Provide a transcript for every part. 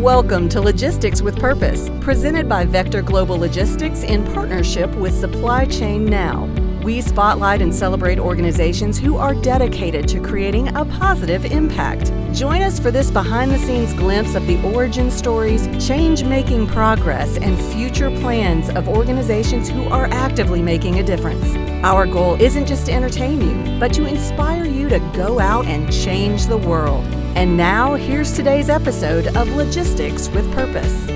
Welcome to Logistics with Purpose, presented by Vector Global Logistics in partnership with Supply Chain Now. We spotlight and celebrate organizations who are dedicated to creating a positive impact. Join us for this behind the scenes glimpse of the origin stories, change making progress, and future plans of organizations who are actively making a difference. Our goal isn't just to entertain you, but to inspire you to go out and change the world. And now, here's today's episode of Logistics with Purpose.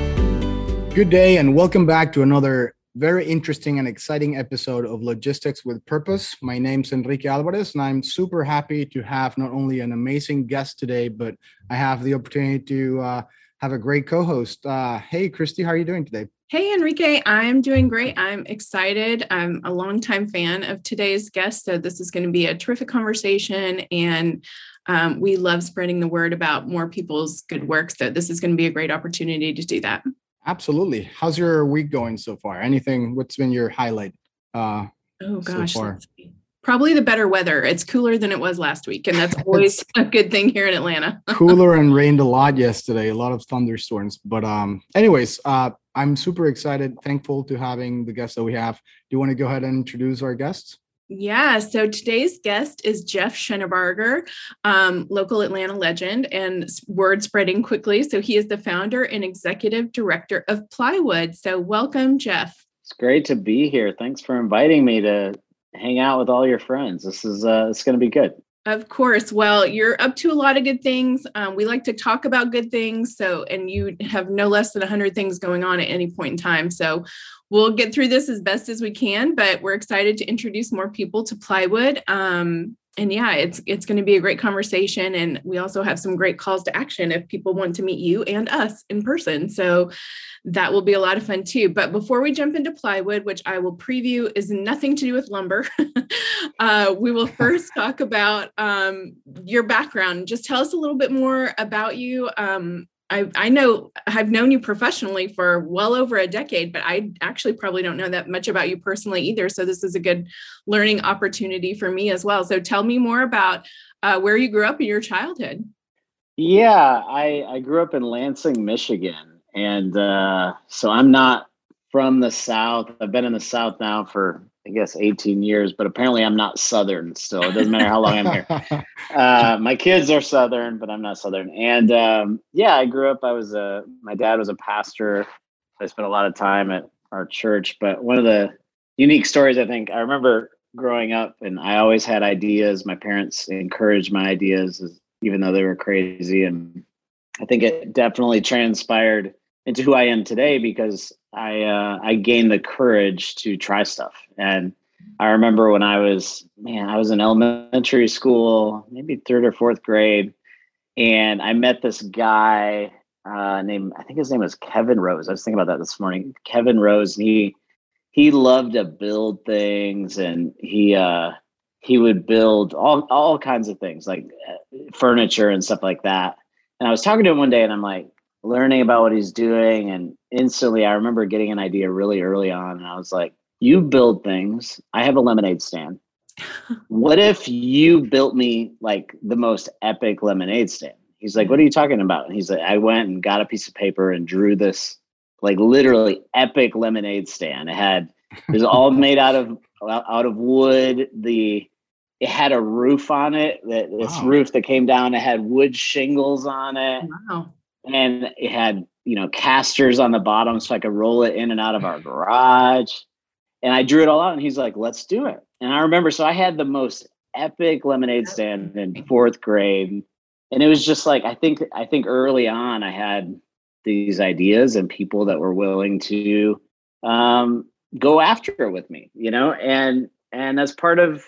Good day, and welcome back to another very interesting and exciting episode of Logistics with Purpose. My name's Enrique Alvarez, and I'm super happy to have not only an amazing guest today, but I have the opportunity to uh, have a great co-host. Uh, hey, Kristi, how are you doing today? Hey, Enrique, I'm doing great. I'm excited. I'm a longtime fan of today's guest, so this is going to be a terrific conversation, and um, we love spreading the word about more people's good work. So this is going to be a great opportunity to do that. Absolutely. How's your week going so far? Anything? What's been your highlight? Uh, oh gosh, so probably the better weather. It's cooler than it was last week, and that's always a good thing here in Atlanta. cooler and rained a lot yesterday. A lot of thunderstorms. But um, anyways, uh, I'm super excited, thankful to having the guests that we have. Do you want to go ahead and introduce our guests? Yeah, so today's guest is Jeff Shinabarger, um, local Atlanta legend and word spreading quickly. So he is the founder and executive director of Plywood. So welcome, Jeff. It's great to be here. Thanks for inviting me to hang out with all your friends. This is uh, it's going to be good. Of course. Well, you're up to a lot of good things. Um, we like to talk about good things. So, and you have no less than 100 things going on at any point in time. So, we'll get through this as best as we can, but we're excited to introduce more people to plywood. Um, and yeah, it's it's going to be a great conversation, and we also have some great calls to action if people want to meet you and us in person. So that will be a lot of fun too. But before we jump into plywood, which I will preview is nothing to do with lumber, uh, we will first talk about um, your background. Just tell us a little bit more about you. Um, I, I know I've known you professionally for well over a decade, but I actually probably don't know that much about you personally either. So this is a good learning opportunity for me as well. So tell me more about uh, where you grew up in your childhood. Yeah, I, I grew up in Lansing, Michigan. And uh, so I'm not from the South. I've been in the South now for I guess 18 years, but apparently I'm not Southern still. It doesn't matter how long I'm here. Uh, my kids are Southern, but I'm not Southern. And um, yeah, I grew up, I was a, my dad was a pastor. I spent a lot of time at our church, but one of the unique stories, I think, I remember growing up and I always had ideas. My parents encouraged my ideas, even though they were crazy. And I think it definitely transpired into who I am today because I uh, I gained the courage to try stuff. And I remember when I was man, I was in elementary school, maybe third or fourth grade, and I met this guy uh, named I think his name was Kevin Rose. I was thinking about that this morning. Kevin Rose. he he loved to build things, and he uh, he would build all all kinds of things like uh, furniture and stuff like that. And I was talking to him one day, and I'm like, learning about what he's doing. And instantly, I remember getting an idea really early on. And I was like, You build things. I have a lemonade stand. what if you built me like the most epic lemonade stand? He's like, What are you talking about? And he's like, I went and got a piece of paper and drew this like literally epic lemonade stand. It had it was all made out of out of wood. The it had a roof on it. That this wow. roof that came down. It had wood shingles on it. Wow and it had you know casters on the bottom so I could roll it in and out of our garage. And I drew it all out, and he's like, "Let's do it." And I remember, so I had the most epic lemonade stand in fourth grade, and it was just like I think I think early on I had these ideas and people that were willing to um, go after it with me, you know, and and that's part of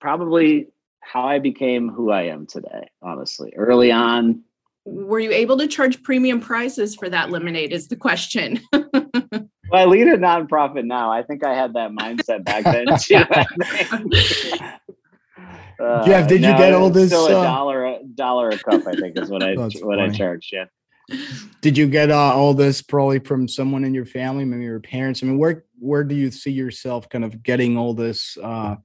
probably how I became who I am today. Honestly, early on, were you able to charge premium prices for that lemonade is the question. Well i lead a nonprofit now. I think i had that mindset back then too. Uh, jeff did you get all this still a uh, dollar a dollar a cup i think is what i what funny. i charged yeah. Did you get uh, all this probably from someone in your family maybe your parents? I mean where where do you see yourself kind of getting all this uh,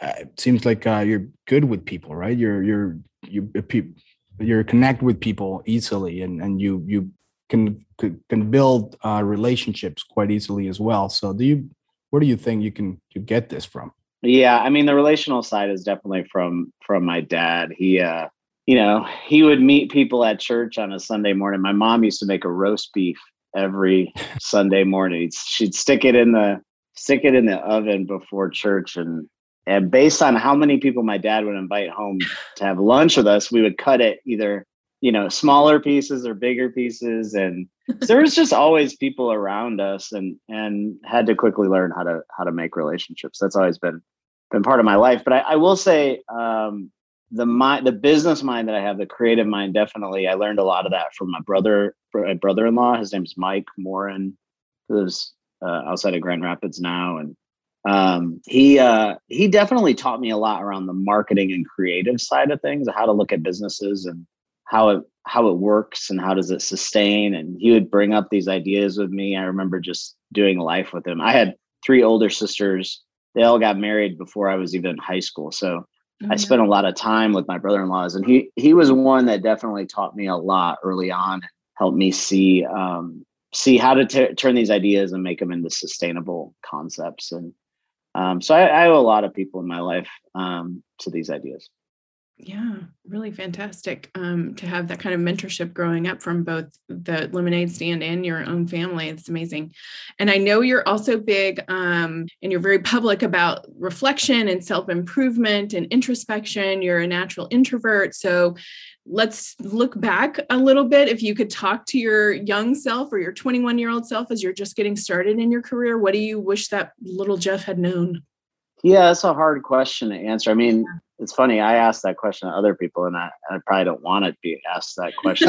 uh it seems like uh, you're good with people right? You're you're you people you connect with people easily and and you you can can, build uh, relationships quite easily as well. So do you where do you think you can you get this from? Yeah, I mean the relational side is definitely from from my dad. He uh you know, he would meet people at church on a Sunday morning. My mom used to make a roast beef every Sunday morning. She'd stick it in the stick it in the oven before church and and based on how many people my dad would invite home to have lunch with us, we would cut it either, you know, smaller pieces or bigger pieces. And there was just always people around us and and had to quickly learn how to how to make relationships. That's always been been part of my life. But I, I will say um, the mind, the business mind that I have, the creative mind, definitely. I learned a lot of that from my brother, my brother-in-law. His name's Mike Morin, who's uh, outside of Grand Rapids now, and um, he uh, he definitely taught me a lot around the marketing and creative side of things, how to look at businesses and how it how it works and how does it sustain. And he would bring up these ideas with me. I remember just doing life with him. I had three older sisters. They all got married before I was even in high school, so Oh, I spent a lot of time with my brother-in-laws, and he he was one that definitely taught me a lot early on, and helped me see um, see how to t- turn these ideas and make them into sustainable concepts. And um, so I, I, owe a lot of people in my life um, to these ideas. Yeah, really fantastic um, to have that kind of mentorship growing up from both the lemonade stand and your own family. It's amazing. And I know you're also big um, and you're very public about reflection and self improvement and introspection. You're a natural introvert. So let's look back a little bit. If you could talk to your young self or your 21 year old self as you're just getting started in your career, what do you wish that little Jeff had known? Yeah, that's a hard question to answer. I mean, it's funny. I asked that question to other people, and I, I probably don't want to be asked that question.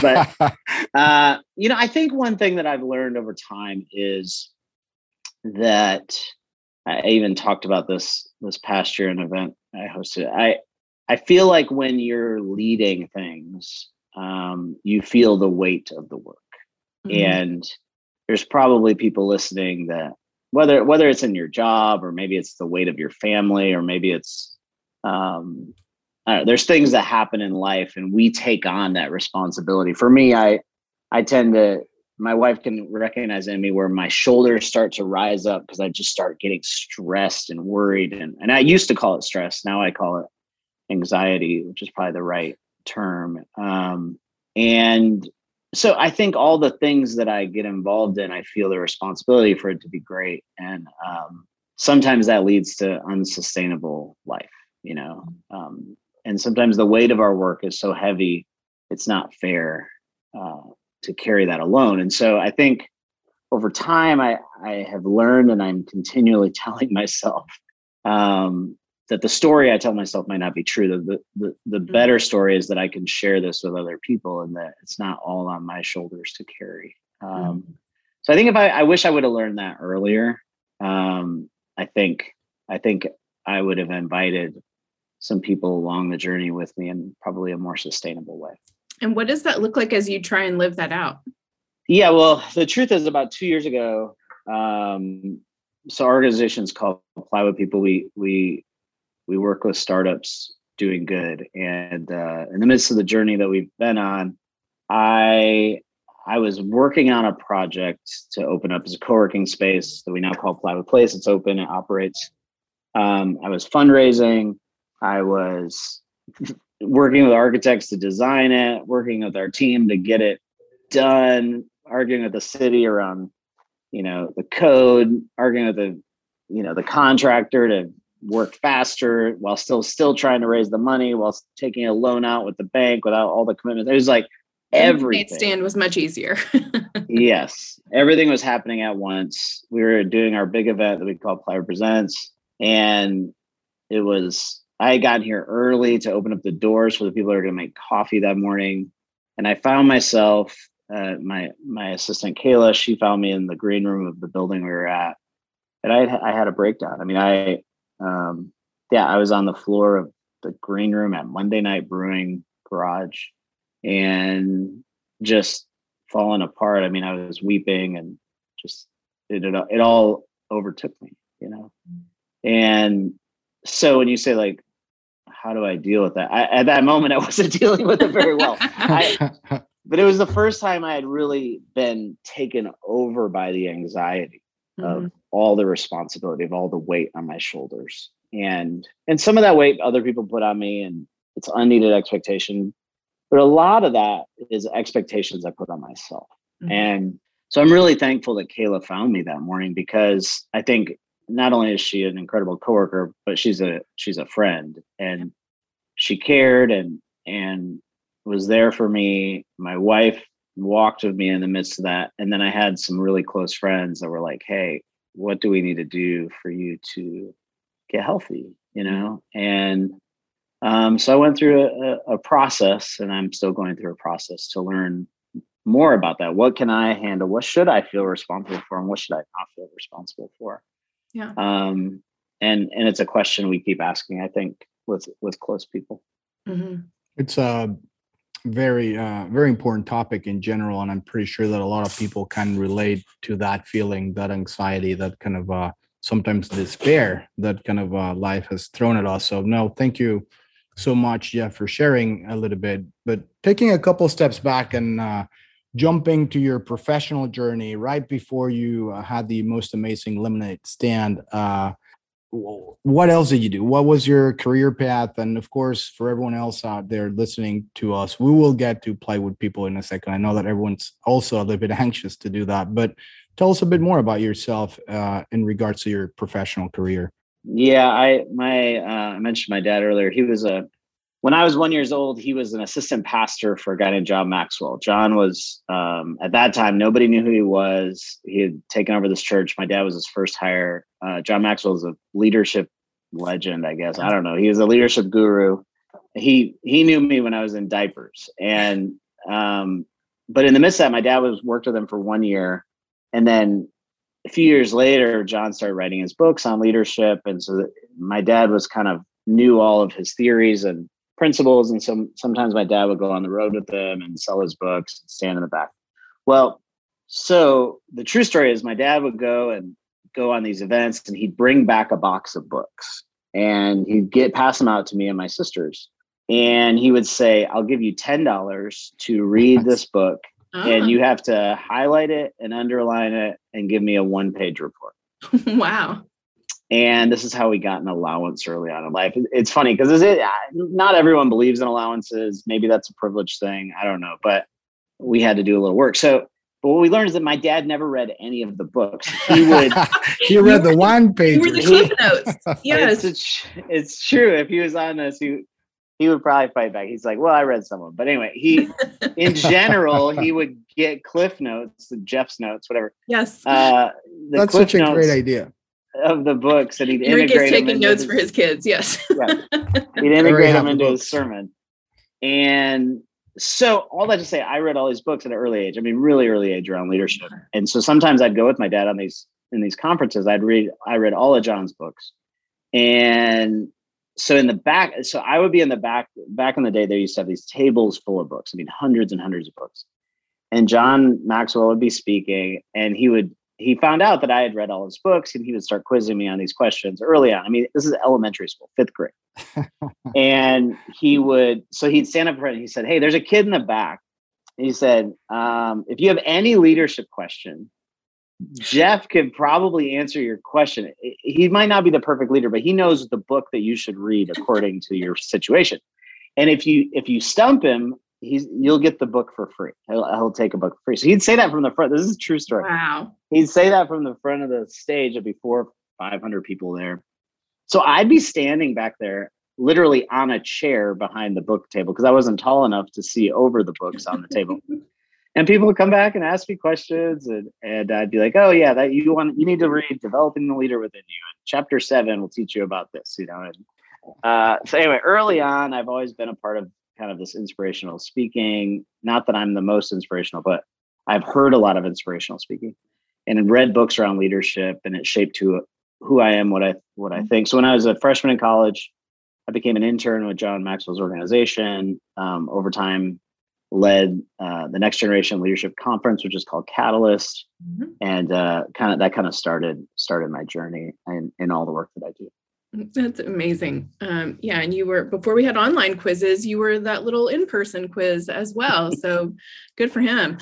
but uh, you know, I think one thing that I've learned over time is that I even talked about this this past year an event I hosted. I I feel like when you're leading things, um, you feel the weight of the work, mm-hmm. and there's probably people listening that whether whether it's in your job or maybe it's the weight of your family or maybe it's um, there's things that happen in life and we take on that responsibility. For me, I I tend to my wife can recognize in me where my shoulders start to rise up because I just start getting stressed and worried. And, and I used to call it stress. Now I call it anxiety, which is probably the right term. Um, and so I think all the things that I get involved in, I feel the responsibility for it to be great. And um, sometimes that leads to unsustainable life you know um, and sometimes the weight of our work is so heavy it's not fair uh, to carry that alone and so i think over time i i have learned and i'm continually telling myself um, that the story i tell myself might not be true the, the the mm-hmm. better story is that i can share this with other people and that it's not all on my shoulders to carry um, mm-hmm. so i think if i i wish i would have learned that earlier um, i think i think i would have invited some people along the journey with me in probably a more sustainable way. And what does that look like as you try and live that out? Yeah, well, the truth is, about two years ago, um, so our organization is called Plywood People. We we we work with startups doing good, and uh, in the midst of the journey that we've been on, I I was working on a project to open up as a co-working space that we now call Plywood Place. It's open, it operates. Um, I was fundraising. I was working with architects to design it, working with our team to get it done, arguing with the city around, you know, the code, arguing with the, you know, the contractor to work faster while still still trying to raise the money while taking a loan out with the bank without all the commitments. It was like everything. Stand was much easier. yes, everything was happening at once. We were doing our big event that we call Plywood Presents, and it was I had gotten here early to open up the doors for the people that are going to make coffee that morning, and I found myself. Uh, my my assistant Kayla, she found me in the green room of the building we were at, and I I had a breakdown. I mean, I um, yeah, I was on the floor of the green room at Monday Night Brewing Garage, and just falling apart. I mean, I was weeping and just it it, it all overtook me, you know. And so when you say like how do I deal with that? I, at that moment, I wasn't dealing with it very well. I, but it was the first time I had really been taken over by the anxiety mm-hmm. of all the responsibility of all the weight on my shoulders and and some of that weight other people put on me and it's unneeded expectation but a lot of that is expectations i put on myself mm-hmm. and so i'm really thankful that kayla found me that morning because i think not only is she an incredible coworker but she's a she's a friend. And she cared and and was there for me. My wife walked with me in the midst of that. And then i had some really close friends that were like hey what do we need to do for you to get healthy? You know? And um, so i went through a, a, process and i'm still going through a process to learn more about that. What can i handle? What should i feel responsible for and what should i not feel responsible for yeah um, and and it's a question we keep asking i think with with close people mm-hmm. it's a very uh, very important topic in general and i'm pretty sure that a lot of people can relate to that feeling that anxiety that kind of uh, sometimes despair that kind of uh, life has thrown at us. So no, thank you so much, Jeff, for sharing a little bit. But taking a couple steps back and uh, jumping to your professional journey right before you uh, had the most amazing lemonade stand. Uh, what else did you do? What was your career path? And of course, for everyone else out there listening to us, we will get to Plywood People in a second. I know that everyone's also a little bit anxious to do that, but tell us a bit more about yourself uh, in regards to your professional career. Yeah, I my uh, I mentioned my dad earlier. He was a when I was one years old, he was an assistant pastor for a guy named John Maxwell. John was um, at that time nobody knew who he was. He had taken over this church. My dad was his first hire. Uh, John Maxwell is a leadership legend, I guess. I don't know. He was a leadership guru. He he knew me when I was in diapers, and um, but in the midst of that, my dad was worked with him for one year, and then a few years later, John started writing his books on leadership. And so my dad was kind of knew all of his theories and principles. And some sometimes my dad would go on the road with them and sell his books and stand in the back. Well, so the true story is my dad would go and go on these events and he'd bring back a box of books and he'd get pass them out to me and my sisters. And he would say, I'll give you $10 to read this book and you ah. have to highlight it and underline it and give me a one page report. wow. And this is how we got an allowance early on in life. It's funny because it not everyone believes in allowances. Maybe that's a privileged thing. I don't know, but we had to do a little work. So, but what we learned is that my dad never read any of the books. He would. he read the one page. You were the cliff notes. Yes, it's, it's, true. If he was on this, he he would probably fight back. He's like, well, I read some of them. But anyway, he, in general, he would get Cliff Notes, Jeff's notes, whatever. Yes. Uh, That's Cliff such a great idea. Of the books, and he'd Enrique integrate taking notes his, for his kids. Yes. yeah. He'd integrate them into his sermon. And so all that to say, I read all these books at an early age. I mean, really early age around leadership. And so sometimes I'd go with my dad on these in these conferences. I'd read, I read all of John's books. And so in the back, so I would be in the back. Back in the day, they used to have these tables full of books. I mean, hundreds and hundreds of books. And John Maxwell would be speaking, and he would he found out that I had read all his books, and he would start quizzing me on these questions early on. I mean, this is elementary school, fifth grade, and he would so he'd stand up front and he said, "Hey, there's a kid in the back." And He said, um, "If you have any leadership question, Jeff could probably answer your question. He might not be the perfect leader, but he knows the book that you should read according to your situation. And if you if you stump him, he's you'll get the book for free. He'll, he'll take a book for free. So he'd say that from the front. This is a true story. Wow. He'd say that from the front of the stage. There'd be four, five hundred people there. So I'd be standing back there, literally on a chair behind the book table because I wasn't tall enough to see over the books on the table. and people would come back and ask me questions and, and i'd be like oh yeah that you want you need to read developing the leader within you and chapter seven will teach you about this you know and, uh, so anyway early on i've always been a part of kind of this inspirational speaking not that i'm the most inspirational but i've heard a lot of inspirational speaking and read books around leadership and it shaped who who i am what i what i mm-hmm. think so when i was a freshman in college i became an intern with john maxwell's organization um, over time led uh, the next generation leadership conference which is called catalyst mm-hmm. and uh, kind of that kind of started started my journey in, in all the work that i do That's amazing. Um, yeah, and you were before we had online quizzes, you were that little in-person quiz as well. So good for him.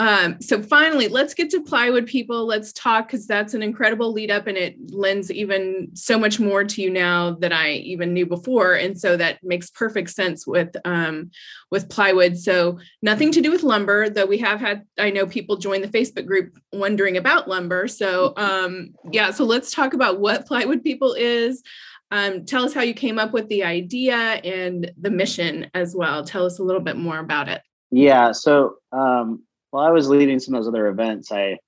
Um, so finally, let's get to plywood people. Let's talk because that's an incredible lead up and it lends even so much more to you now that I even knew before. And so that makes perfect sense with um, with plywood. So nothing to do with lumber, though we have had I know people join the Facebook group wondering about lumber. So um, yeah, so let's talk about what plywood people is. Um, tell us how you came up with the idea and the mission as well. Tell us a little bit more about it. Yeah. So um, while I was leading some of those other events, I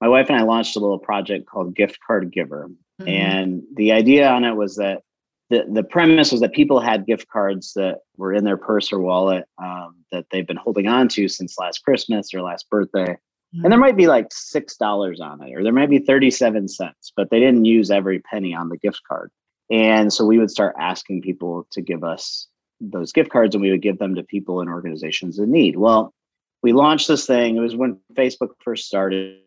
my wife and I launched a little project called Gift Card Giver. Mm-hmm. And the idea on it was that the, the premise was that people had gift cards that were in their purse or wallet um, that they've been holding on to since last Christmas or last birthday. Mm-hmm. And there might be like $6 on it, or there might be 37 cents, but they didn't use every penny on the gift card. And so we would start asking people to give us those gift cards and we would give them to people and organizations in need. Well, we launched this thing. It was when Facebook first started.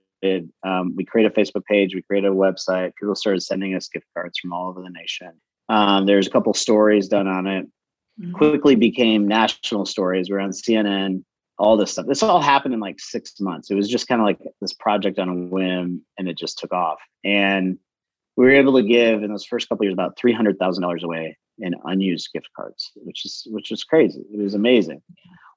Um, we created a Facebook page, we created a website. People started sending us gift cards from all over the nation. Um, there's a couple stories done on it. Mm-hmm. Quickly became national stories. We're on CNN, all this stuff. This all happened in like six months. It was just kind of like this project on a whim, and it just took off. And we were able to give in those first couple years about three hundred thousand dollars away in unused gift cards, which is which was crazy. It was amazing.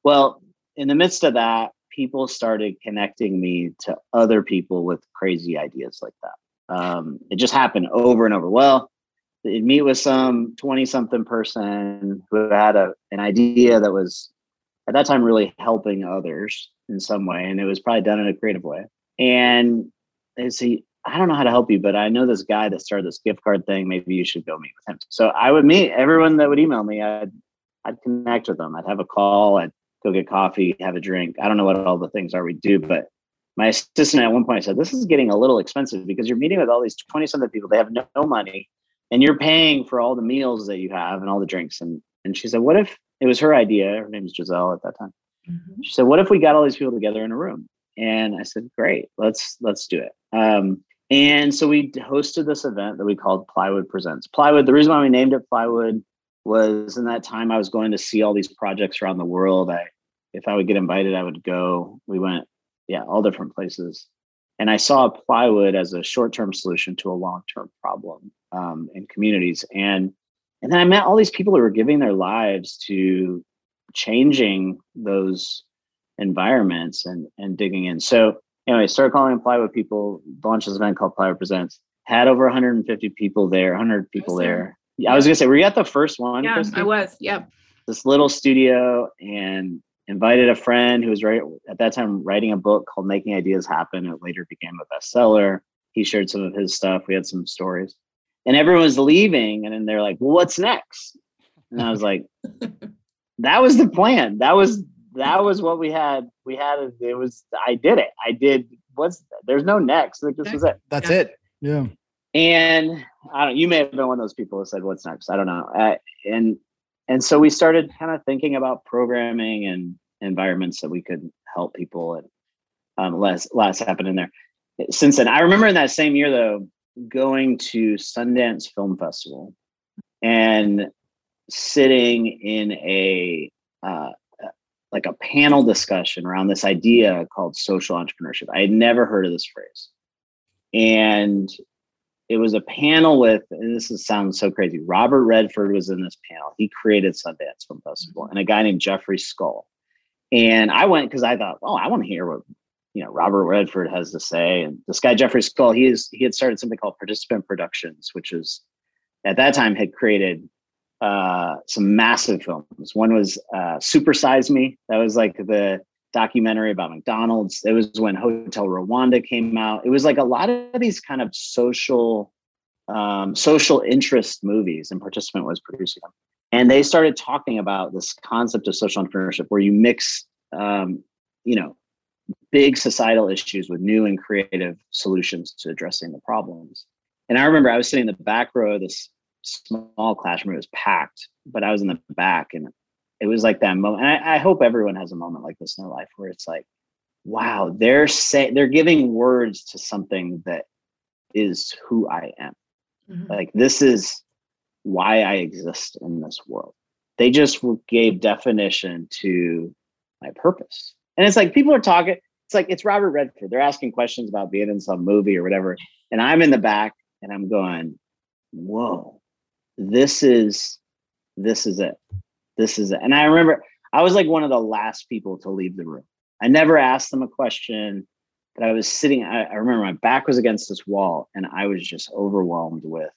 Well, in the midst of that, people started connecting me to other people with crazy ideas like that. Um, it just happened over and over. Well, you'd meet with some 20 something person who had a, an idea that was at that time really helping others in some way. And it was probably done in a creative way. And they say, I don't know how to help you, but I know this guy that started this gift card thing. Maybe you should go meet with him. So I would meet everyone that would email me. I'd, I'd connect with them. I'd have a call. I'd go get coffee, have a drink. I don't know what all the things are we do, but my assistant at one point said, This is getting a little expensive because you're meeting with all these 20 something people. They have no, no, money and you're paying for all the meals that you have and all the drinks. And and she said, What if it was her idea? Her name is Giselle at that time. Mm-hmm. She said, What if we got all these people together in a room? And I said, Great, let's let's do it. Um, and so we hosted this event that we called Plywood Presents. Plywood, the reason why we named it Plywood was in that time I was going to see all these projects around the world. I if I would get invited, I would go. We went, yeah, all different places. And I saw plywood as a short-term solution to a long-term problem um, in communities. And and then I met all these people who were giving their lives to changing those environments and and digging in. So anyway, started calling plywood people, launched this event called Plywood Presents. Had over 150 people there, 100 people there. Yeah, I was gonna say, were you at the first one? Yeah, Kristi? I was. Yep. This little studio, and invited a friend who was right at that time writing a book called Making Ideas Happen. It later became a bestseller. He shared some of his stuff. We had some stories. And everyone was leaving, and then they're like, Well, what's next? And I was like, That was the plan. That was that was what we had. We had it was I did it. I did what's there's no next. Like this was it. That's yeah. it. Yeah. And I don't you may have been one of those people who said, What's next? I don't know. Uh, and and so we started kind of thinking about programming and environments that we could help people and um, less less happen in there. Since then i remember in that same year though going to sundance film festival and sitting in a uh, like a panel discussion around this idea called social entrepreneurship. I had never heard of this phrase. And it was a panel with, and this is, sounds so crazy. Robert Redford was in this panel. He created Sundance Film Festival, mm-hmm. and a guy named Jeffrey Skoll. And I went because I thought, oh, I want to hear what you know Robert Redford has to say. And this guy Jeffrey Skoll, he is he had started something called Participant Productions, which is at that time had created uh, some massive films. One was uh, Super Size Me. That was like the documentary about McDonald's. It was when Hotel Rwanda came out. It was like a lot of these kind of social um, social interest movies, and Participant was producing them. And they started talking about this concept of social entrepreneurship, where you mix, um, you know, big societal issues with new and creative solutions to addressing the problems. And I remember I was sitting in the back row of this small classroom. It was packed, but I was in the back, and it was like that moment. And I, I, hope everyone has a moment like this in their life where it's like, wow, they're saying they're giving words to something that is who I am. Mm-hmm. Like this is why I exist in this world. They just gave definition to my purpose. And it's like people are talking, it's like it's Robert Redford. They're asking questions about being in some movie or whatever. And I'm in the back and I'm going, whoa, this is this is it. This is it. And I remember I was like one of the last people to leave the room. I never asked them a question, but I was sitting, I, I remember my back was against this wall and I was just overwhelmed with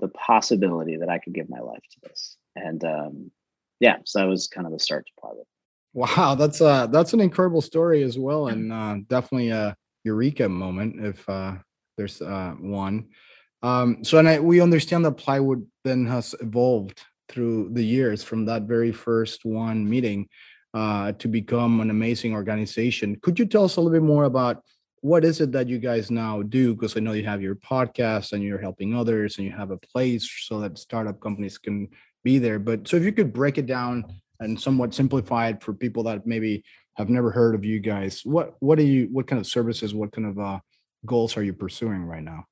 the possibility that I could give my life to this. And um, yeah, so that was kind of the start to Plywood. Wow, that's uh that's an incredible story as well, and uh, definitely a eureka moment if uh, there's uh, one. Um, so, and I, we understand that plywood then has evolved through the years from that very first one meeting uh, to become an amazing organization. Could you tell us a little bit more about what is it that you guys now do? Because I know you have your podcast and you're helping others and you have a place so that startup companies can be there. But so if you could break it down and somewhat simplify it for people that maybe have never heard of you guys, what what are you what kind of services, what kind of uh, goals are you pursuing right now?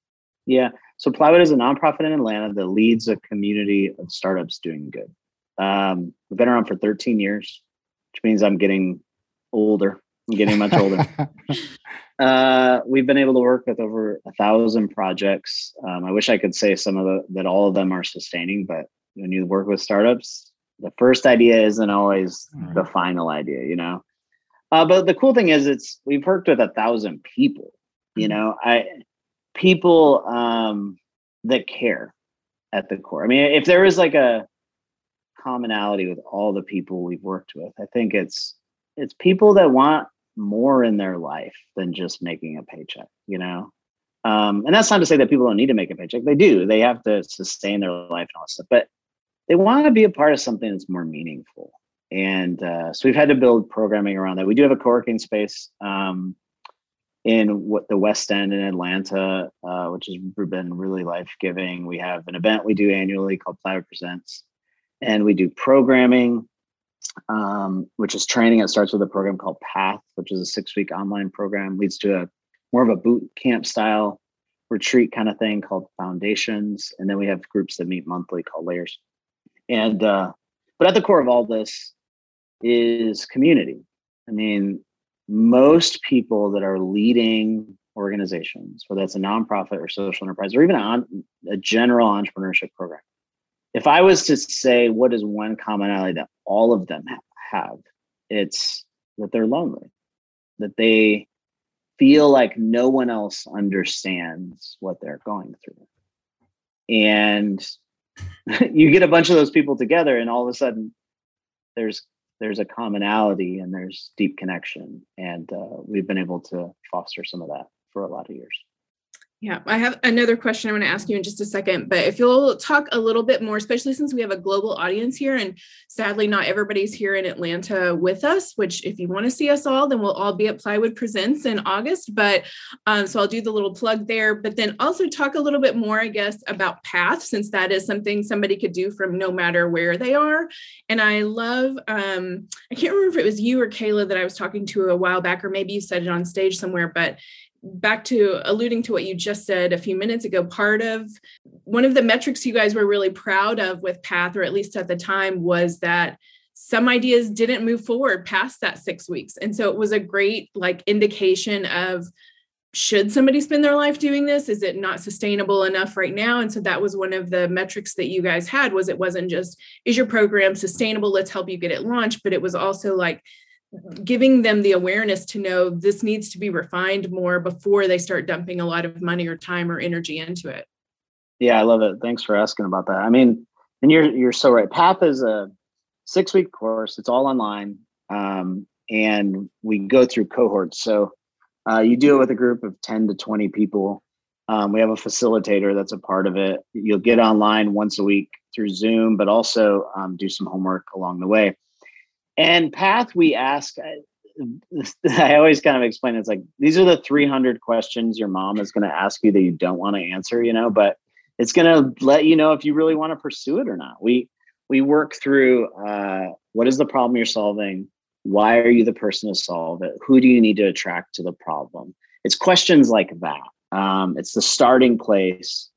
Yeah. So Plywood is a nonprofit in Atlanta that leads a community of startups doing good. Um, we've been around for 13 years, which means I'm getting older. I'm getting much older. uh, we've been able to work with over a thousand projects. Um, I wish I could say some of the that all of them are sustaining, but when you work with startups, the first idea isn't always right. the final idea, you know. Uh, but the cool thing is, it's we've worked with a thousand people. You mm-hmm. know, I people um, that care at the core. I mean, if there is like a commonality with all the people we've worked with, I think it's it's people that want more in their life than just making a paycheck. You know, um, and that's not to say that people don't need to make a paycheck. They do. They have to sustain their life and all that stuff, but they want to be a part of something that's more meaningful. And uh, so we've had to build programming around that. We do have a co-working space. Um, in what the West End in Atlanta, uh, which has been really life giving. We have an event we do annually called Plywood Presents, and we do programming, um, which is training. It starts with a program called Path, which is a six week online program, leads to a more of a boot camp style retreat kind of thing called Foundations, and then we have groups that meet monthly called Layers. And uh, but at the core of all this is community. I mean, most people that are leading organizations, whether that's a nonprofit or social enterprise, or even a, a general entrepreneurship program, if I was to say what is one commonality that all of them have, it's that they're lonely, that they feel like no one else understands what they're going through. And you get a bunch of those people together, and all of a sudden, there's there's a commonality and there's deep connection. And uh, we've been able to foster some of that for a lot of years yeah, I have another question I want to ask you in just a second, but if you'll talk a little bit more, especially since we have a global audience here, and sadly, not everybody's here in Atlanta with us, which if you want to see us all, then we'll all be at Plywood Presents in August. But um, so I'll do the little plug there, but then also talk a little bit more, I guess, about Path, since that is something somebody could do from no matter where they are. And I love, um, I can't remember if it was you or Kayla that I was talking to a while back, or maybe you said it on stage somewhere, but back to alluding to what you just said a few minutes ago, part of one of the metrics you guys were really proud of with Path, or at least at the time, was that some ideas didn't move forward past that six weeks. And so it was a great like indication of should somebody spend their life doing this? Is it not sustainable enough right now? And so that was one of the metrics that you guys had was it wasn't just is your program sustainable? Let's help you get it launched. But it was also like giving them the awareness to know this needs to be refined more before they start dumping a lot of money or time or energy into it. Yeah, I love it. Thanks for asking about that. I mean, and you're you're so right. Path is a six week course. It's all online, um, and we go through cohorts. So uh, you do it with a group of ten to twenty people. Um, we have a facilitator that's a part of it. You'll get online once a week through Zoom, but also um, do some homework along the way. And path, we ask, I always kind of explain it's like these are the 300 questions your mom is going to ask you that you don't want to answer, you know, but it's going to let you know if you really want to pursue it or not. We we work through uh, what is the problem you're solving, why are you the person to solve it, who do you need to attract to the problem. It's questions like that. Um, it's the starting place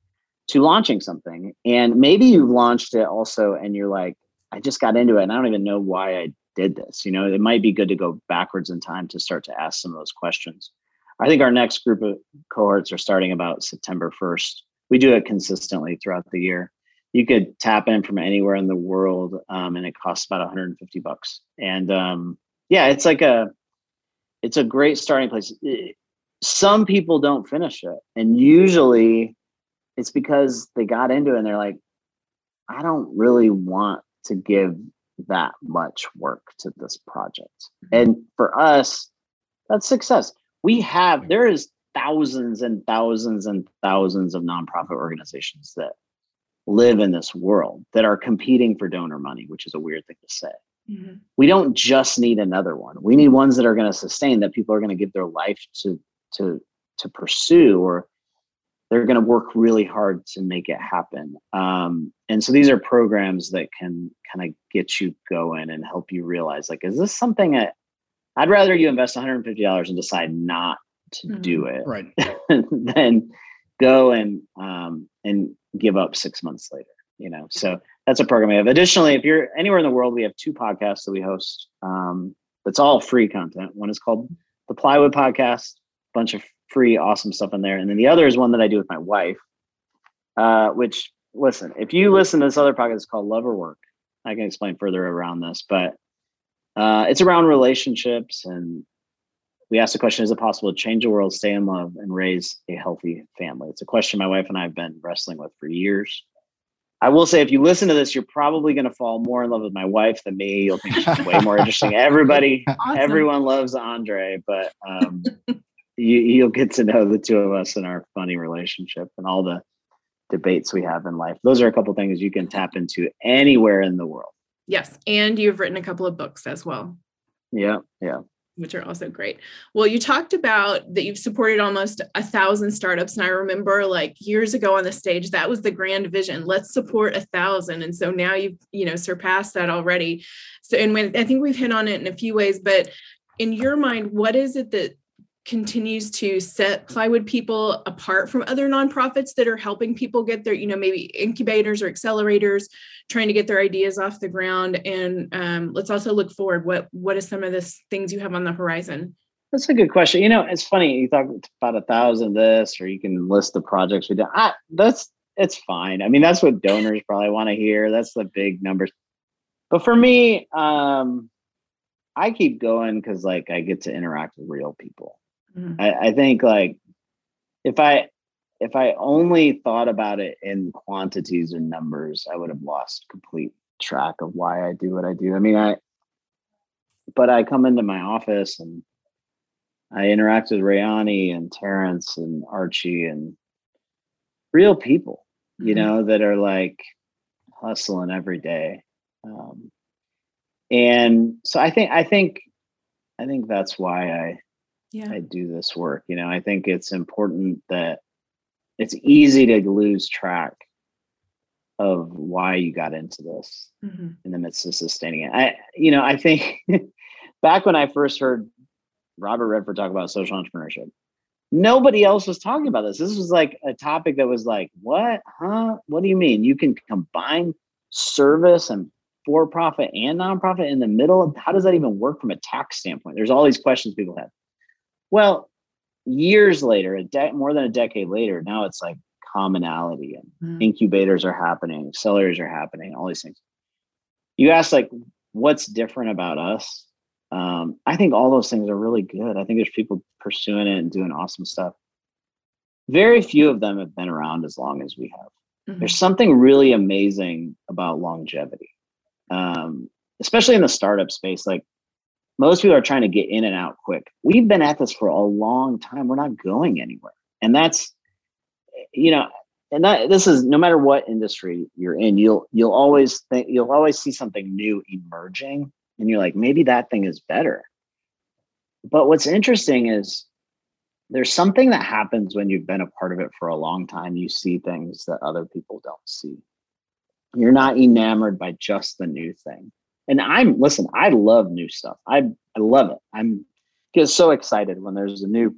to launching something. And maybe you've launched it also and you're like, I just got into it and I don't even know why I did this. You know, it might be good to go backwards in time to start to ask some of those questions. I think our next group of cohorts are starting about September 1st. We do it consistently throughout the year. You could tap in from anywhere in the world, um, and it costs about 150 bucks. And um, yeah, it's like a, it's a great starting place. Some people don't finish it, and usually, it's because they got into it and they're like, I don't really want to give that much work to this project. Mm-hmm. And for us, that's success. We have, there is thousands and thousands and thousands of nonprofit organizations that live in this world that are competing for donor money, which is a weird thing to say. Mm-hmm. We don't just need another one. We need ones that are going to sustain that people are going to give their life to to to pursue or they're going to work really hard to make it happen. Um, and so these are programs that can kind of get you going and help you realize like, is this something that I'd rather you invest $150 and decide not to mm-hmm. do it right than go and um, and give up six months later. You know, so that's a program we have. Additionally, if you're anywhere in the world, we have two podcasts that we host. Um, that's all free content. One is called the Plywood Podcast, bunch of free, awesome stuff in there. And then the other is one that I do with my wife, uh, which listen, if you listen to this other podcast, it's called Love or Work. I can explain further around this, but uh, it's around relationships. And we ask the question Is it possible to change the world, stay in love, and raise a healthy family? It's a question my wife and I have been wrestling with for years. I will say, if you listen to this, you're probably going to fall more in love with my wife than me. You'll think she's way more interesting. Everybody, awesome. everyone loves Andre, but um, you, you'll get to know the two of us and our funny relationship and all the debates we have in life. Those are a couple things you can tap into anywhere in the world. Yes, and you've written a couple of books as well. Yeah, yeah. Which are also great. Well, you talked about that you've supported almost a thousand startups. And I remember like years ago on the stage, that was the grand vision. Let's support a thousand. And so now you've, you know, surpassed that already. So, and when I think we've hit on it in a few ways, but in your mind, what is it that continues to set plywood people apart from other nonprofits that are helping people get their you know maybe incubators or accelerators trying to get their ideas off the ground. And um, let's also look forward. What what are some of the things you have on the horizon? That's a good question. You know it's funny you talk about a thousand this or you can list the projects we did. I, that's it's fine. I mean that's what donors probably want to hear. That's the big numbers. But for me um i keep going because like i get to interact with real people Mm. I, I think like if I if I only thought about it in quantities and numbers, I would have lost complete track of why I do what I do. I mean, I, but I come into my office and I interact with Rayani and Terrence and Archie and real people, mm-hmm. you know, that are like hustling every day. Um, and so I think, I think, I think that's why I, yeah. I do this work. You know, I think it's important that it's easy to lose track of why you got into this mm-hmm. in the midst of sustaining it. I, you know, I think back when I first heard Robert Redford talk about social entrepreneurship, nobody else was talking about this. This was like a topic that was like, what? Huh? What do you mean? You can combine service and for profit and nonprofit in the middle? How does that even work from a tax standpoint? There's all these questions people have. Well, years later, a de- more than a decade later, now it's like commonality and mm. incubators are happening, accelerators are happening, all these things. You ask like, what's different about us? Um, I think all those things are really good. I think there's people pursuing it and doing awesome stuff. Very few of them have been around as long as we have. Mm-hmm. There's something really amazing about longevity, um, especially in the startup space. Like most people are trying to get in and out quick. We've been at this for a long time. We're not going anywhere. And that's, you know, and that this is no matter what industry you're in, you'll you'll always think you'll always see something new emerging, and you're like, maybe that thing is better. But what's interesting is there's something that happens when you've been a part of it for a long time. You see things that other people don't see. You're not enamored by just the new thing and I'm listen, I love new stuff. I I love it. I'm get so excited when there's a new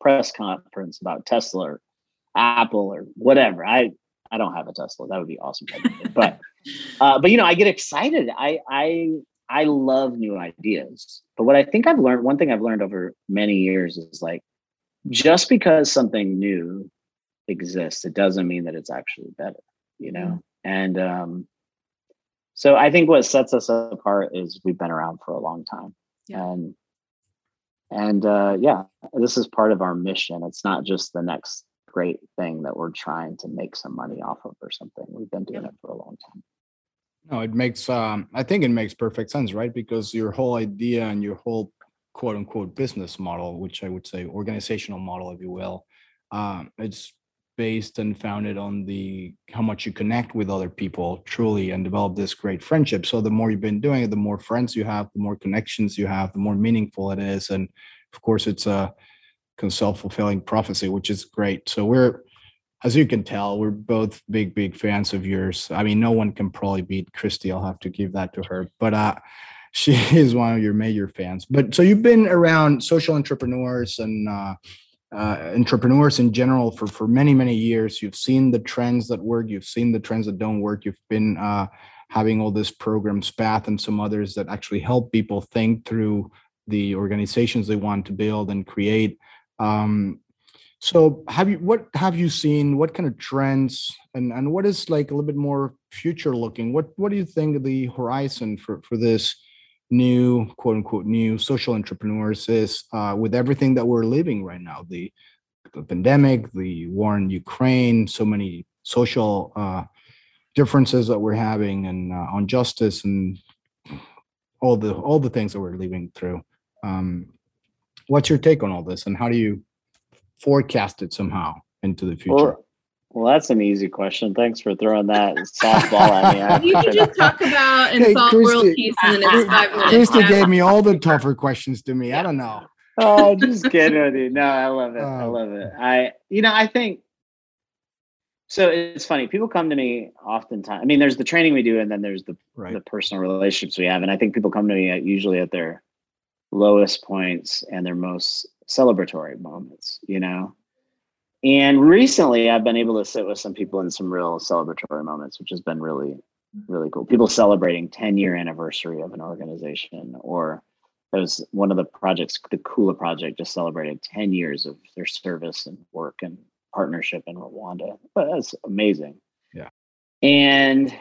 press conference about Tesla or Apple or whatever. I I don't have a Tesla. That would be awesome. but uh, but you know, I get excited. I I I love new ideas. But what I think I've learned, one thing I've learned over many years is like just because something new exists, it doesn't mean that it's actually better, you know? Mm. And um so I think what sets us apart is we've been around for a long time. Yeah. And and uh yeah, this is part of our mission. It's not just the next great thing that we're trying to make some money off of or something. We've been doing it for a long time. No, it makes um I think it makes perfect sense, right? Because your whole idea and your whole quote unquote business model, which I would say organizational model, if you will, um, it's based and founded on the how much you connect with other people truly and develop this great friendship. So the more you've been doing it, the more friends you have, the more connections you have, the more meaningful it is. And of course, it's a self-fulfilling prophecy, which is great. So we're as you can tell, we're both big, big fans of yours. I mean, no one can probably beat Kristi. I'll have to give that to her. But uh, she is one of your major fans. But so you've been around social entrepreneurs and uh, uh, entrepreneurs in general for for many, many years. You've seen the trends that work. You've seen the trends that don't work. You've been uh, having all this programs, Path, and some others that actually help people think through the organizations they want to build and create. Um, so have you what have you seen? What kind of trends and and what is like a little bit more future looking? What what do you think the horizon for for this new quote unquote new social entrepreneurs is uh, with everything that we're living right now? The the pandemic, the war in Ukraine, so many social uh, differences that we're having, and uh, on justice and all the all the things that we're living through. Um, what's your take on all this, and how do you forecast it somehow into the future? Well, well, that's an easy question. Thanks for throwing that softball at me. you can just talk about and hey, solve Kristi, world peace in the next five minutes. Kristi gave me all the tougher questions to me. I don't know. Oh, just kidding with you. No, I love it. I oh. love it. I, you know, I think so. It's funny. People come to me oftentimes. I mean, there's the training we do, and then there's the right. the personal relationships we have. And I think people come to me at, usually at their lowest points and their most celebratory moments, you know? And recently I've been able to sit with some people in some real celebratory moments, which has been really, really cool. People celebrating 10 year anniversary of an organization or that was one of the projects, the Kula project just celebrated 10 years of their service and work and partnership in Rwanda. But that's amazing. Yeah. And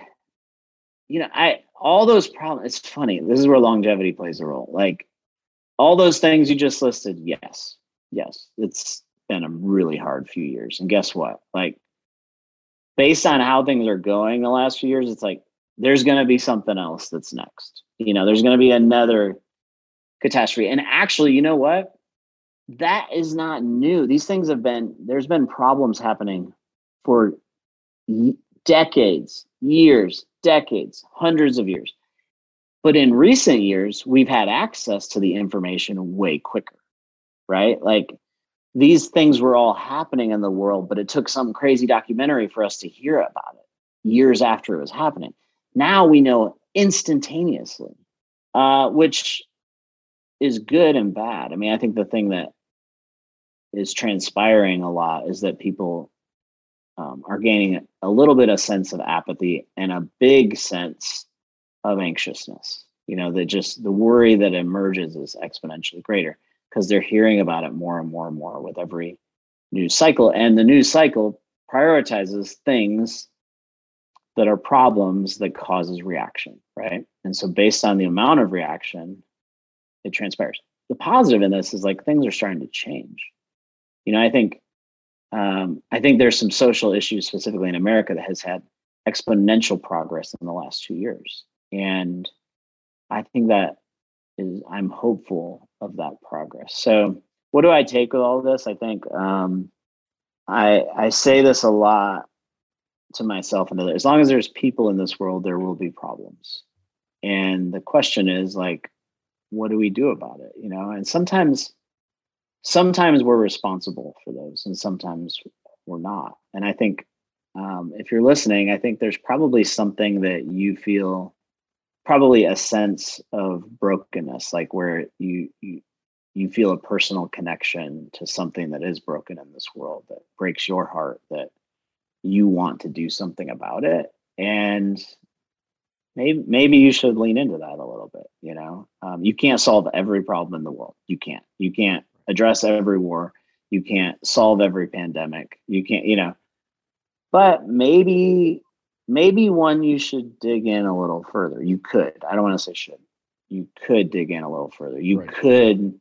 you know, I all those problems, it's funny. This is where longevity plays a role. Like all those things you just listed, yes, yes, it's been a really hard few years. And guess what? Like, based on how things are going the last few years, it's like there's going to be something else that's next. You know, there's going to be another catastrophe. And actually, you know what? That is not new. These things have been, there's been problems happening for decades, years, decades, hundreds of years. But in recent years, we've had access to the information way quicker, right? Like these things were all happening in the world, but it took some crazy documentary for us to hear about it years after it was happening. Now we know instantaneously, uh, which is good and bad. I mean, I think the thing that is transpiring a lot is that people um, are gaining a little bit of sense of apathy and a big sense of anxiousness. You know, that just the worry that emerges is exponentially greater because they're hearing about it more and more and more with every news cycle. And the news cycle prioritizes things that are problems that causes reaction, right? And so based on the amount of reaction, it transpires. The positive in this is like things are starting to change. You know, I think um, I think there's some social issues specifically in America that has had exponential progress in the last two years. And I think that is, I'm hopeful of that progress. So, what do I take with all this? I think um, I I say this a lot to myself and others. As long as there's people in this world, there will be problems. And the question is like, what do we do about it? You know, and sometimes sometimes we're responsible for those, and sometimes we're not. And I think um, if you're listening, I think there's probably something that you feel probably a sense of brokenness like where you you you feel a personal connection to something that is broken in this world that breaks your heart that you want to do something about it. And maybe maybe you should lean into that a little bit you know? Um, you can't solve every problem in the world. You can't. You can't address every war. You can't solve every pandemic. You can't you know? But maybe maybe one you should dig in a little further. You could. I don't want to say should. You could dig in a little further. You right. could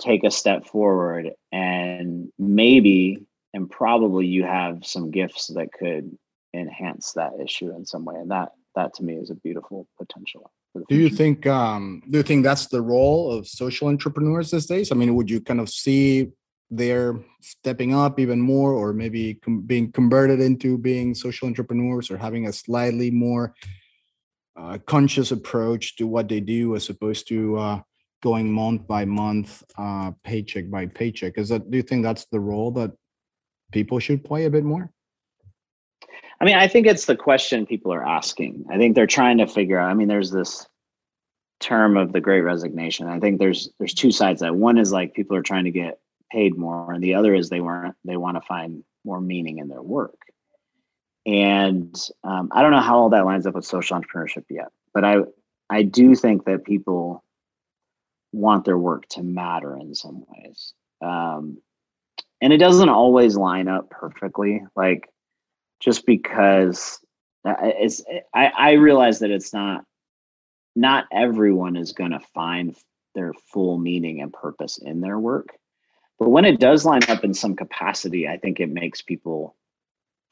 take a step forward and maybe and probably you have some gifts that could enhance that issue in some way. And that that to me is a beautiful potential do you think um do you think that's the role of social entrepreneurs these days? I mean would you kind of see they're stepping up even more or maybe com- being converted into being social entrepreneurs or having a slightly more uh, conscious approach to what they do as opposed to uh, going month by month uh, paycheck by paycheck. Is that do you think that's the role that people should play a bit more? I mean i think it's the question people are asking. I think they're trying to figure out i mean there's this term of the great resignation. I think there's there's two sides that. One is like people are trying to get paid more and the other is they weren't they want to find more meaning in their work. And um, i don't know how all that lines up with social entrepreneurship yet but i i do think that people want their work to matter in some ways. Um, and it doesn't always line up perfectly like just because uh, it's i i realize that it's not not everyone is going to find their full meaning and purpose in their work but when it does line up in some capacity, I think it makes people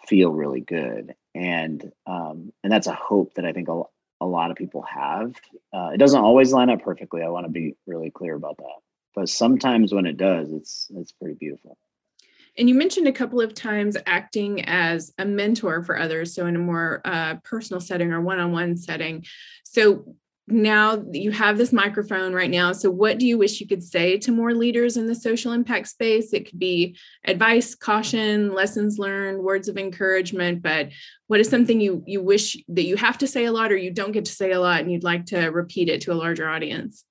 feel really good, and um, and that's a hope that I think a, a lot of people have. Uh, it doesn't always line up perfectly. I want to be really clear about that, but sometimes when it does, it's it's pretty beautiful. And you mentioned a couple of times acting as a mentor for others, so in a more uh, personal setting or one-on-one setting. So now you have this microphone right now. So, what do you wish you could say to more leaders in the social impact space? It could be advice, caution, lessons learned, words of encouragement. But what is something you you wish that you have to say a lot or you don't get to say a lot, and you'd like to repeat it to a larger audience?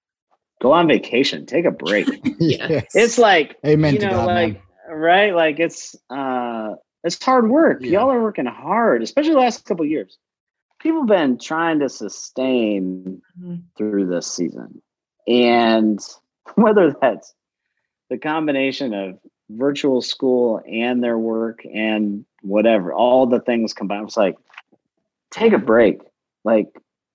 Go on vacation. Take a break. yes. It's like Amen you know, God, like man. right, like it's uh, it's hard work. Yeah. Y'all are working hard, especially the last couple years people have been trying to sustain mm-hmm. through this season. And whether that's the combination of virtual school and their work and whatever, all the things combined, it's like, take a break. Like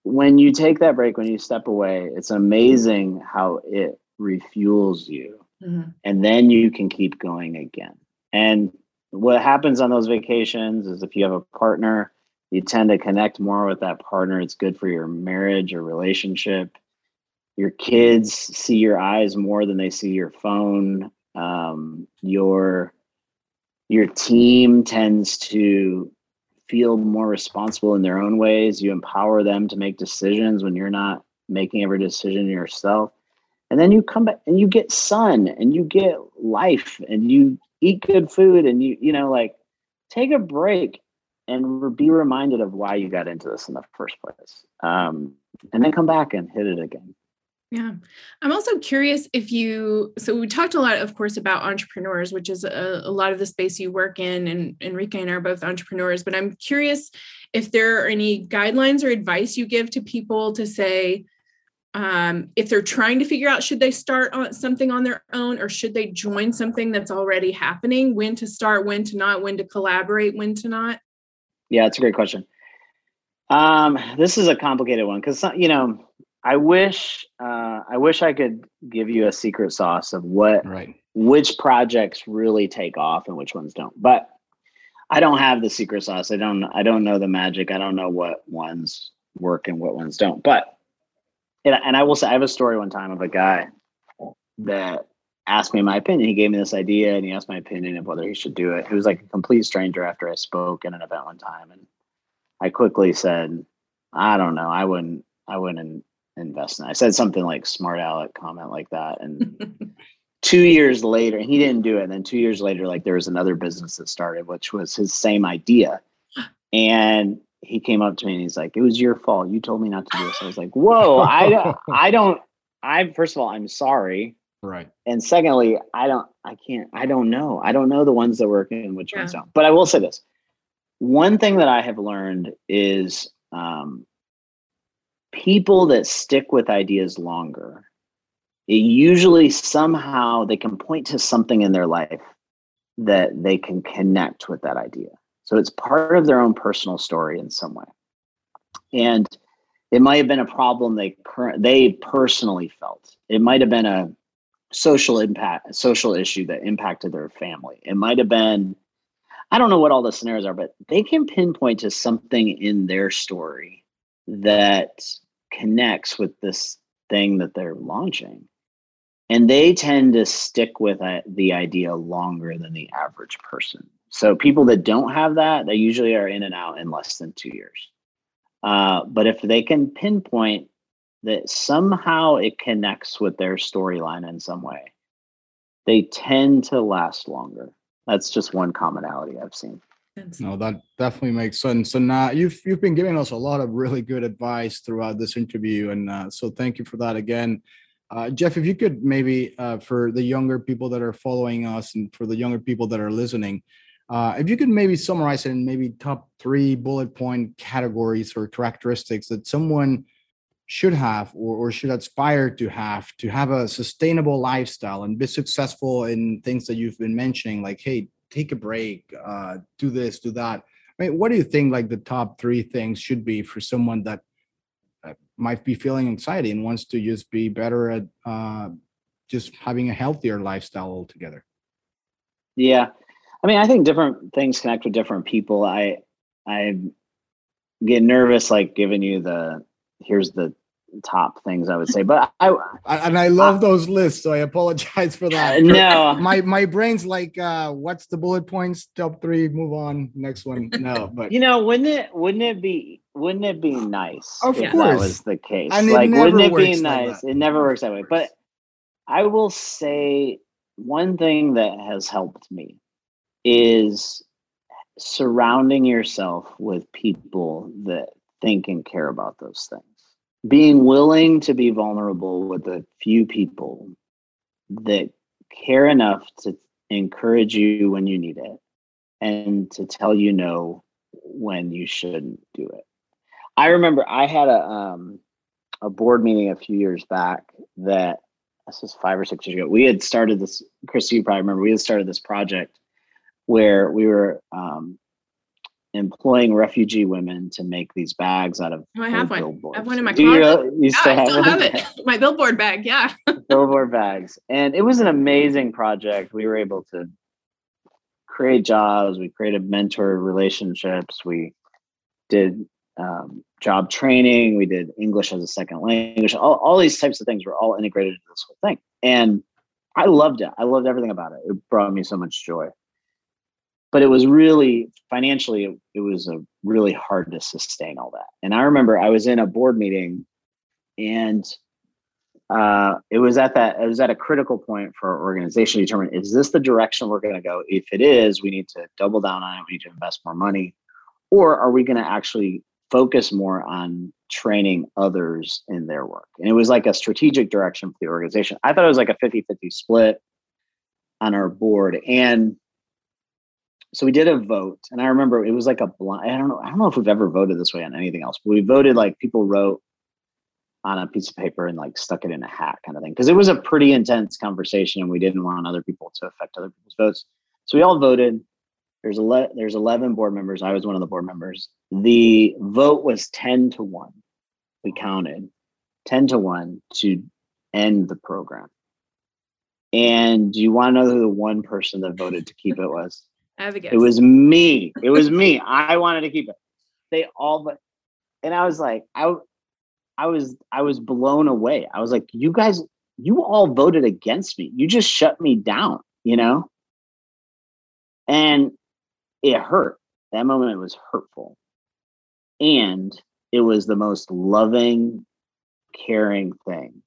when you take that break, when you step away, it's amazing how it refuels you. Mm-hmm. And then you can keep going again. And what happens on those vacations is if you have a partner, you tend to connect more with that partner. It's good for your marriage or relationship. Your kids see your eyes more than they see your phone. Um, your your team tends to feel more responsible in their own ways. You empower them to make decisions when you're not making every decision yourself. And then you come back and you get sun and you get life and you eat good food and you, you know, like take a break and be reminded of why you got into this in the first place um, and then come back and hit it again. Yeah. I'm also curious if you so we talked a lot of course about entrepreneurs which is a, a lot of the space you work in and enrique and I are both entrepreneurs but i'm curious if there are any guidelines or advice you give to people to say um, if they're trying to figure out should they start on something on their own or should they join something that's already happening? When to start when to not when to collaborate when to not yeah, it's a great question. Um, this is a complicated one because you know, I wish uh, I wish I could give you a secret sauce of what right. which projects really take off and which ones don't. But I don't have the secret sauce. I don't I don't know the magic. I don't know what ones work and what ones don't. But and, and I will say I have a story one time of a guy that asked me my opinion. He gave me this idea and he asked my opinion of whether he should do it. He was like a complete stranger after I spoke in an event one time. And I quickly said, I don't know. I wouldn't, I wouldn't invest in it. I said something like smart aleck comment like that. And two years later, and he didn't do it. And then two years later, like there was another business that started, which was his same idea. And he came up to me and he's like, it was your fault. You told me not to do this. I was like, whoa, I, I don't, I'm first of all, I'm sorry Right. And secondly, I don't, I can't, I don't know. I don't know the ones that work and which yeah. ones don't. But I will say this: one thing that I have learned is um, people that stick with ideas longer. It usually somehow they can point to something in their life that they can connect with that idea. So it's part of their own personal story in some way. And it might have been a problem they current they personally felt. It might have been a social impact, social issue that impacted their family. It might have been, I don't know what all the scenarios are, but they can pinpoint to something in their story that connects with this thing that they're launching. And they tend to stick with the idea longer than the average person. So people that don't have that, they usually are in and out in less than two years. Uh, but if they can pinpoint that somehow it connects with their storyline in some way, they tend to last longer. That's just one commonality I've seen. No, that definitely makes sense. And uh, you've you've been giving us a lot of really good advice throughout this interview, and uh, so thank you for that again. Uh, Jeff, if you could maybe uh, for the younger people that are following us and for the younger people that are listening, uh, if you could maybe summarize it in maybe top three bullet point categories or characteristics that someone should have or, or should aspire to have to have a sustainable lifestyle and be successful in things that you've been mentioning like hey take a break uh, do this do that. I mean, what do you think like the top three things should be for someone that uh, might be feeling anxiety and wants to just be better at uh, just having a healthier lifestyle altogether? Yeah. I mean i think different things connect with different people. I i get nervous like giving you the here's the top things I would say. But I and I love those lists, so I apologize for that. no, my my brain's like, uh, what's the bullet points? Top three, move on, next one. No, but you know, wouldn't it wouldn't it be wouldn't it be nice of if course. that was the case? And like, wouldn't it be nice? Like it never works that way. But I will say one thing that has helped me is surrounding yourself with people that think and care about those things being willing to be vulnerable with a few people that care enough to encourage you when you need it and to tell you no when you shouldn't do it. I remember I had a um, a board meeting a few years back that this was five or six years ago. We had started this, Chris, you probably remember, we had started this project where we were um, employing refugee women to make these bags out of oh, I have one. Billboards. I have one in my car. You, you still, I still have, it. My billboard bag, yeah. billboard bags. And it was an amazing project. We were able to create jobs, we created mentor relationships, we did um, job training, we did English as a second language. All, all these types of things were all integrated into this whole thing. And I loved it. I loved everything about it. It brought me so much joy but it was really financially it, it was a really hard to sustain all that. And i remember i was in a board meeting and uh, it was at that it was at a critical point for our organization to determine is this the direction we're going to go? If it is we need to double down on it. We need to invest more money. Or are we going to actually focus more on training others in their work? And it was like a strategic direction for the organization. I thought it was like a 50-50 split on our board. And so we did a vote and i remember it was like a blind i don't know i don't know if we've ever voted this way on anything else but we voted like people wrote on a piece of paper and like stuck it in a hat kind of thing because it was a pretty intense conversation and we didn't want other people to affect other people's votes. So we all voted. There's ele- there's 11 board members. I was one of the board members. The vote was 10 to 1 we counted 10 to 1 to end the program. And do you want to know who the one person that voted to keep it was I have a guess. It was me. It was me. I wanted to keep it. They all but and I was like, I I was I was blown away. I was like, you guys, you all voted against me. You just shut me down, you know? And it hurt. That moment was hurtful. And it was the most loving, caring thing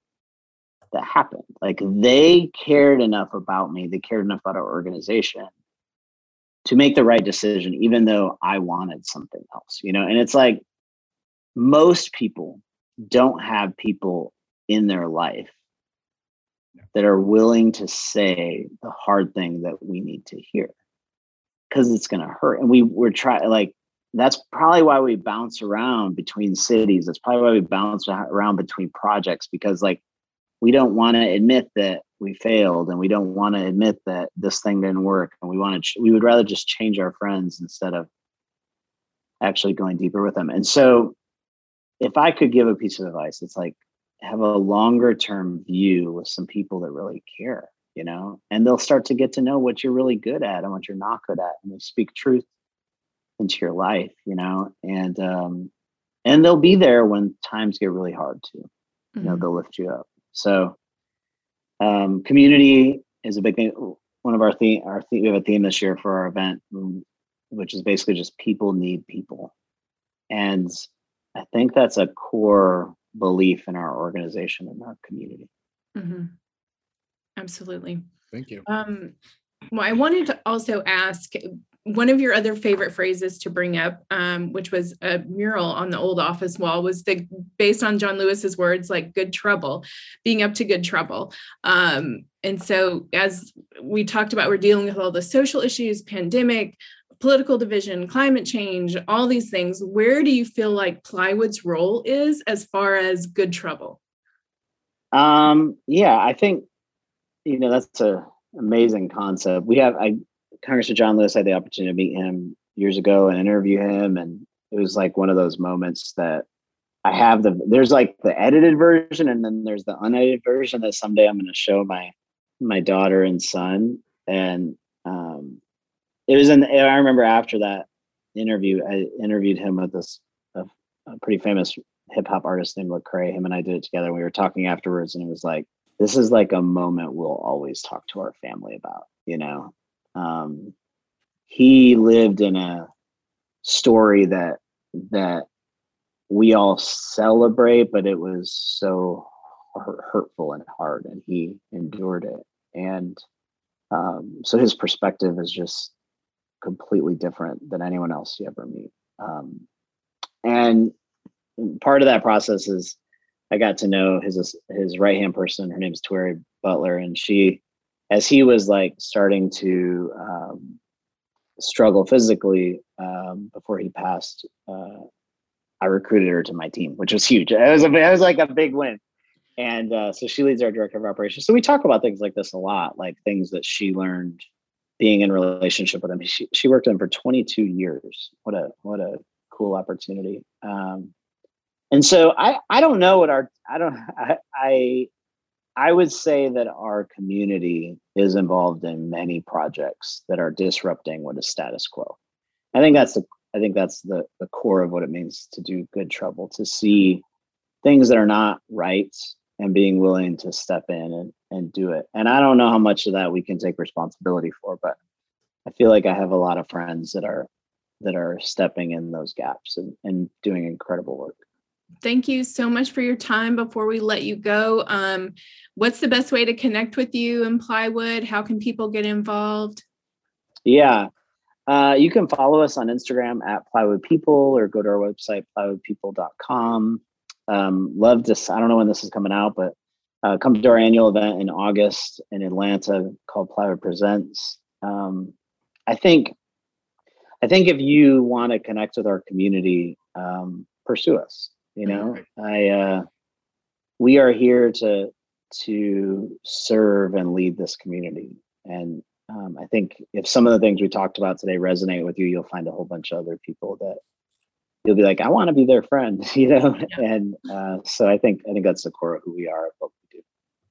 that happened. Like they cared enough about me, they cared enough about our organization to make the right decision, even though I wanted something else, you know? And it's like most people don't have people in their life that are willing to say the hard thing that we need to hear because it's going to hurt. And we we're trying like that's probably why we bounce around between cities. That's probably why we bounce around between projects because like we don't want to admit that we failed and we don't want to admit that this thing didn't work and we want to ch- we would rather just change our friends instead of actually going deeper with them. And so if i could give a piece of advice it's like have a longer term view with some people that really care you know? And they'll start to get to know what you're really good at and what you're not good at and they speak truth into your life you know? And um and they'll be there when times get really hard too. You know mm-hmm. they'll lift you up. So um community is a big thing one of our theme our theme we have a theme this year for our event which is basically just people need people and i think that's a core belief in our organization and our community. Mm-hmm. Absolutely. Thank you. Um, well, I wanted to also ask one of your other favorite phrases to bring up, um, which was a mural on the old office wall, was the based on John Lewis's words, like "good trouble," being up to good trouble. Um, and so, as we talked about, we're dealing with all the social issues, pandemic, political division, climate change, all these things, where do you feel like plywood's role is as far as good trouble? Um, yeah, I think you know that's a amazing concept. We have I Congressman John Lewis had the opportunity to meet him years ago and interview him, and it was like one of those moments that I have the there's like the edited version and then there's the unedited version that someday I'm going to show my my daughter and son and um it was in i remember after that interview i interviewed him with this a, a pretty famous hip-hop artist named lecrae. Him and i did it together we were talking afterwards and it was like this is like a moment we'll always talk to our family about you know um, he lived in a story that that we all celebrate but it was so hurtful and hard and he endured it and um, so his perspective is just completely different than anyone else you ever meet. Um, and part of that process is I got to know his his right hand person. Her name is Tuere Butler, and she, as he was like starting to um, struggle physically um, before he passed, uh, I recruited her to my team, which was huge. It was a, it was like a big win. And uh, so she leads our director of operations. So we talk about things like this a lot, like things that she learned being in relationship with him. She, she worked with him for 22 years. What a what a cool opportunity. Um, and so I I don't know what our I don't I, I I would say that our community is involved in many projects that are disrupting what is status quo. I think that's the I think that's the the core of what it means to do good trouble to see things that are not right and being willing to step in and, and do it. And I don't know how much of that we can take responsibility for, but I feel like I have a lot of friends that are that are stepping in those gaps and, and doing incredible work. Thank you so much for your time. Before we let you go, um, what's the best way to connect with you in Plywood? How can people get involved? Yeah, uh, you can follow us on Instagram at Plywood People or go to our website, plywoodpeople.com. Um, love to, I don't know when this is coming out, but uh, come to our annual event in August in Atlanta called Plywood Presents. Um, I think, I think if you want to connect with our community, um, pursue us. You know, I, uh, we are here to to serve and lead this community, and um, I think if some of the things we talked about today resonate with you, you'll find a whole bunch of other people that you'll be like, I want to be their friend, you know? Yeah. And uh, so I think, I think that's the core of who we are, what we do.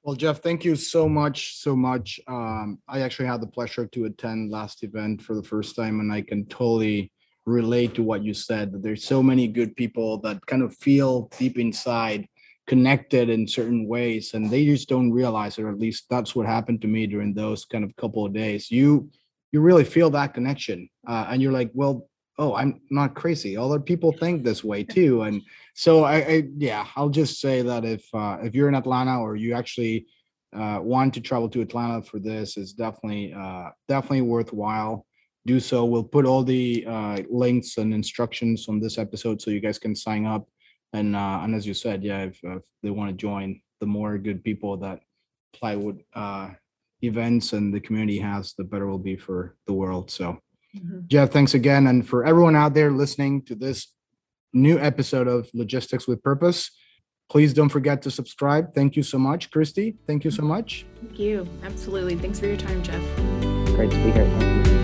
Well, Jeff, thank you so much, so much. Um, I actually had the pleasure to attend last event for the first time, and I can totally relate to what you said. That there's so many good people that kind of feel deep inside connected in certain ways, and they just don't realize it. Or at least that's what happened to me during those kind of couple of days. You you really feel that connection, uh, and you're like, well, oh i'm not crazy other people think this way too and so i, I yeah i'll just say that if uh, if you're in atlanta or you actually uh, want to travel to atlanta for this it's definitely uh, definitely worthwhile do so we'll put all the uh, links and instructions on this episode so you guys can sign up and uh, and as you said yeah if, if they want to join the more good people that plywood uh, events and the community has, the better will be for the world. So, Mhm. Jeff, thanks again. And for everyone out there listening to this new episode of Logistics with Purpose, please don't forget to subscribe. Thank you so much, Kristi. Thank you so much. Thank you. Absolutely. Thanks for your time, Jeff. Great to be here. Thank you.